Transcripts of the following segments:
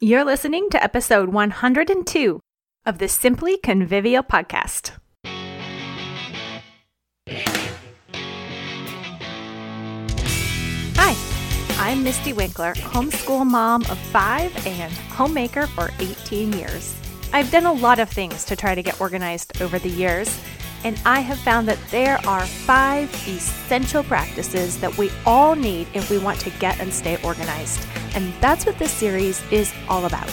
You're listening to episode 102 of the Simply Convivial podcast. Hi, I'm Mystie Winckler, homeschool mom of five and homemaker for 18 years. I've done a lot of things to try to get organized over the years, and I have found that there are five essential practices that we all need if we want to get and stay organized. And that's what this series is all about.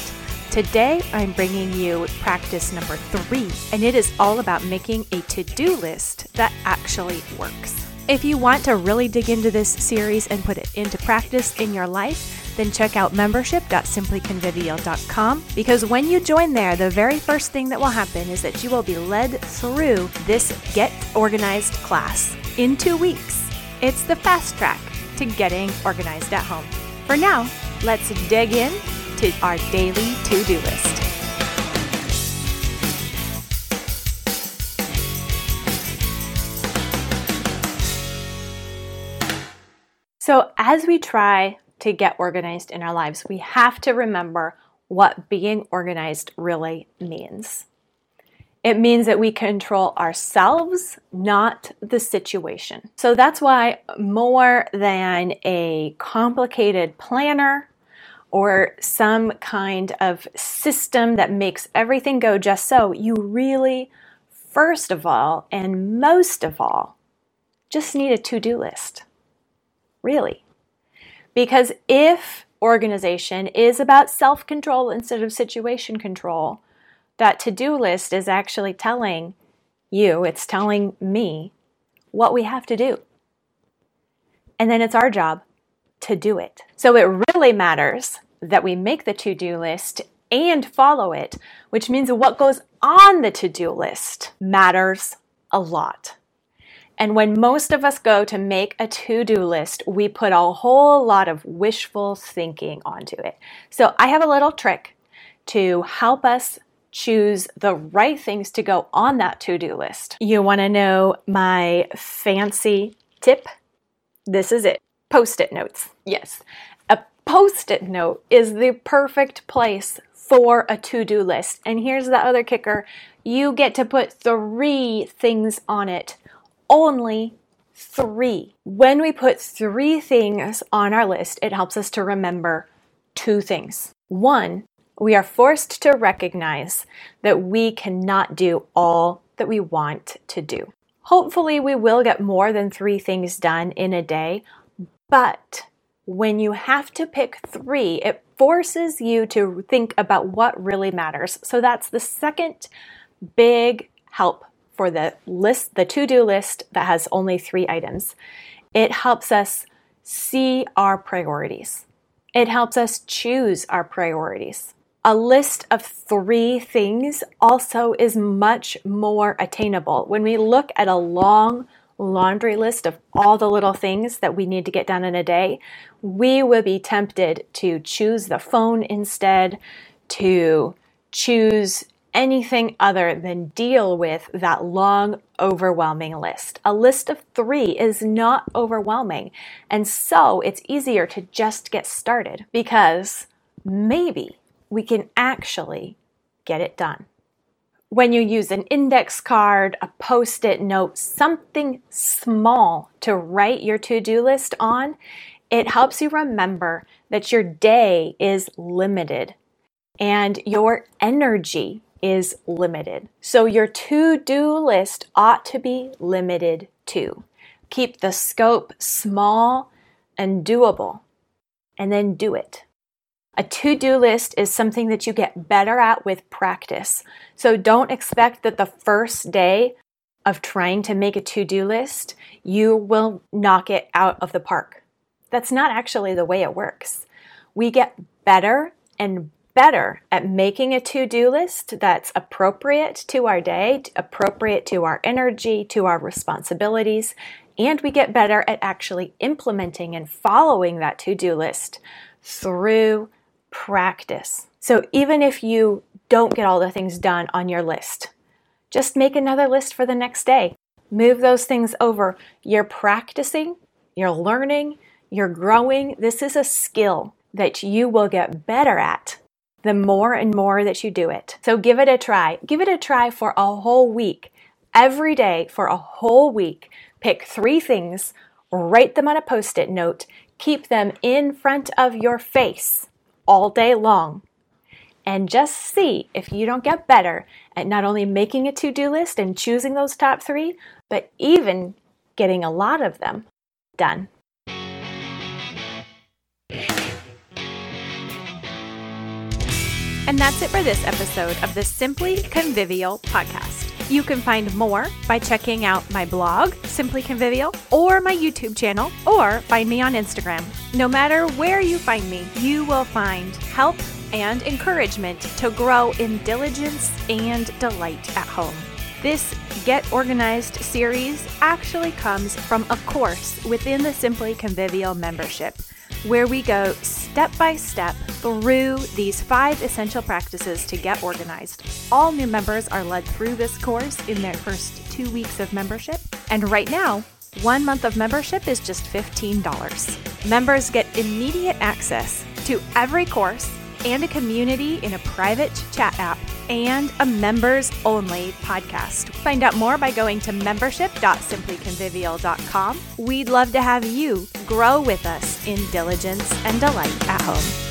Today, I'm bringing you practice number three, and it is all about making a to do list that actually works. If you want to really dig into this series and put it into practice in your life, then check out membership.simplyconvivial.com because when you join there, the very first thing that will happen is that you will be led through this Get Organized class in two weeks. It's the fast track to getting organized at home. For now, let's dig in to our daily to do list. So, as we try to get organized in our lives, we have to remember what being organized really means. It means that we control ourselves, not the situation. So that's why, more than a complicated planner or some kind of system that makes everything go just so, you really, first of all, and most of all, just need a to do list. Really. Because if organization is about self control instead of situation control, that to do list is actually telling you, it's telling me what we have to do. And then it's our job to do it. So it really matters that we make the to do list and follow it, which means what goes on the to do list matters a lot. And when most of us go to make a to do list, we put a whole lot of wishful thinking onto it. So I have a little trick to help us choose the right things to go on that to do list. You want to know my fancy tip? This is it post it notes. Yes, a post it note is the perfect place for a to do list. And here's the other kicker you get to put three things on it only three. When we put three things on our list, it helps us to remember two things. One, we are forced to recognize that we cannot do all that we want to do. Hopefully, we will get more than three things done in a day, but when you have to pick three, it forces you to think about what really matters. So, that's the second big help for the list, the to-do list that has only three items. It helps us see our priorities. It helps us choose our priorities. A list of three things also is much more attainable. When we look at a long laundry list of all the little things that we need to get done in a day, we will be tempted to choose the phone instead, to choose anything other than deal with that long, overwhelming list. A list of three is not overwhelming, and so it's easier to just get started because maybe we can actually get it done. When you use an index card, a post it note, something small to write your to do list on, it helps you remember that your day is limited and your energy is limited. So your to do list ought to be limited too. Keep the scope small and doable, and then do it. A to do list is something that you get better at with practice. So don't expect that the first day of trying to make a to do list, you will knock it out of the park. That's not actually the way it works. We get better and better at making a to do list that's appropriate to our day, appropriate to our energy, to our responsibilities, and we get better at actually implementing and following that to do list through practice. So even if you don't get all the things done on your list, just make another list for the next day. Move those things over. You're practicing, you're learning, you're growing. This is a skill that you will get better at the more and more that you do it. So give it a try. Give it a try for a whole week. Every day for a whole week. Pick three things, write them on a post it note, keep them in front of your face all day long. And just see if you don't get better at not only making a to do list and choosing those top three, but even getting a lot of them done. And that's it for this episode of the Simply Convivial podcast. You can find more by checking out my blog, Simply Convivial, or my YouTube channel, or find me on Instagram. No matter where you find me, you will find help and encouragement to grow in diligence and delight at home. This Get Organized series actually comes from a course within the Simply Convivial membership where we go step by step through these five essential practices to get organized. All new members are led through this course in their first two weeks of membership. And right now, one month of membership is just $15. Members get immediate access to every course and a community in a private chat app and a members only podcast. Find out more by going to membership.simplyconvivial.com. We'd love to have you grow with us in diligence and delight at home.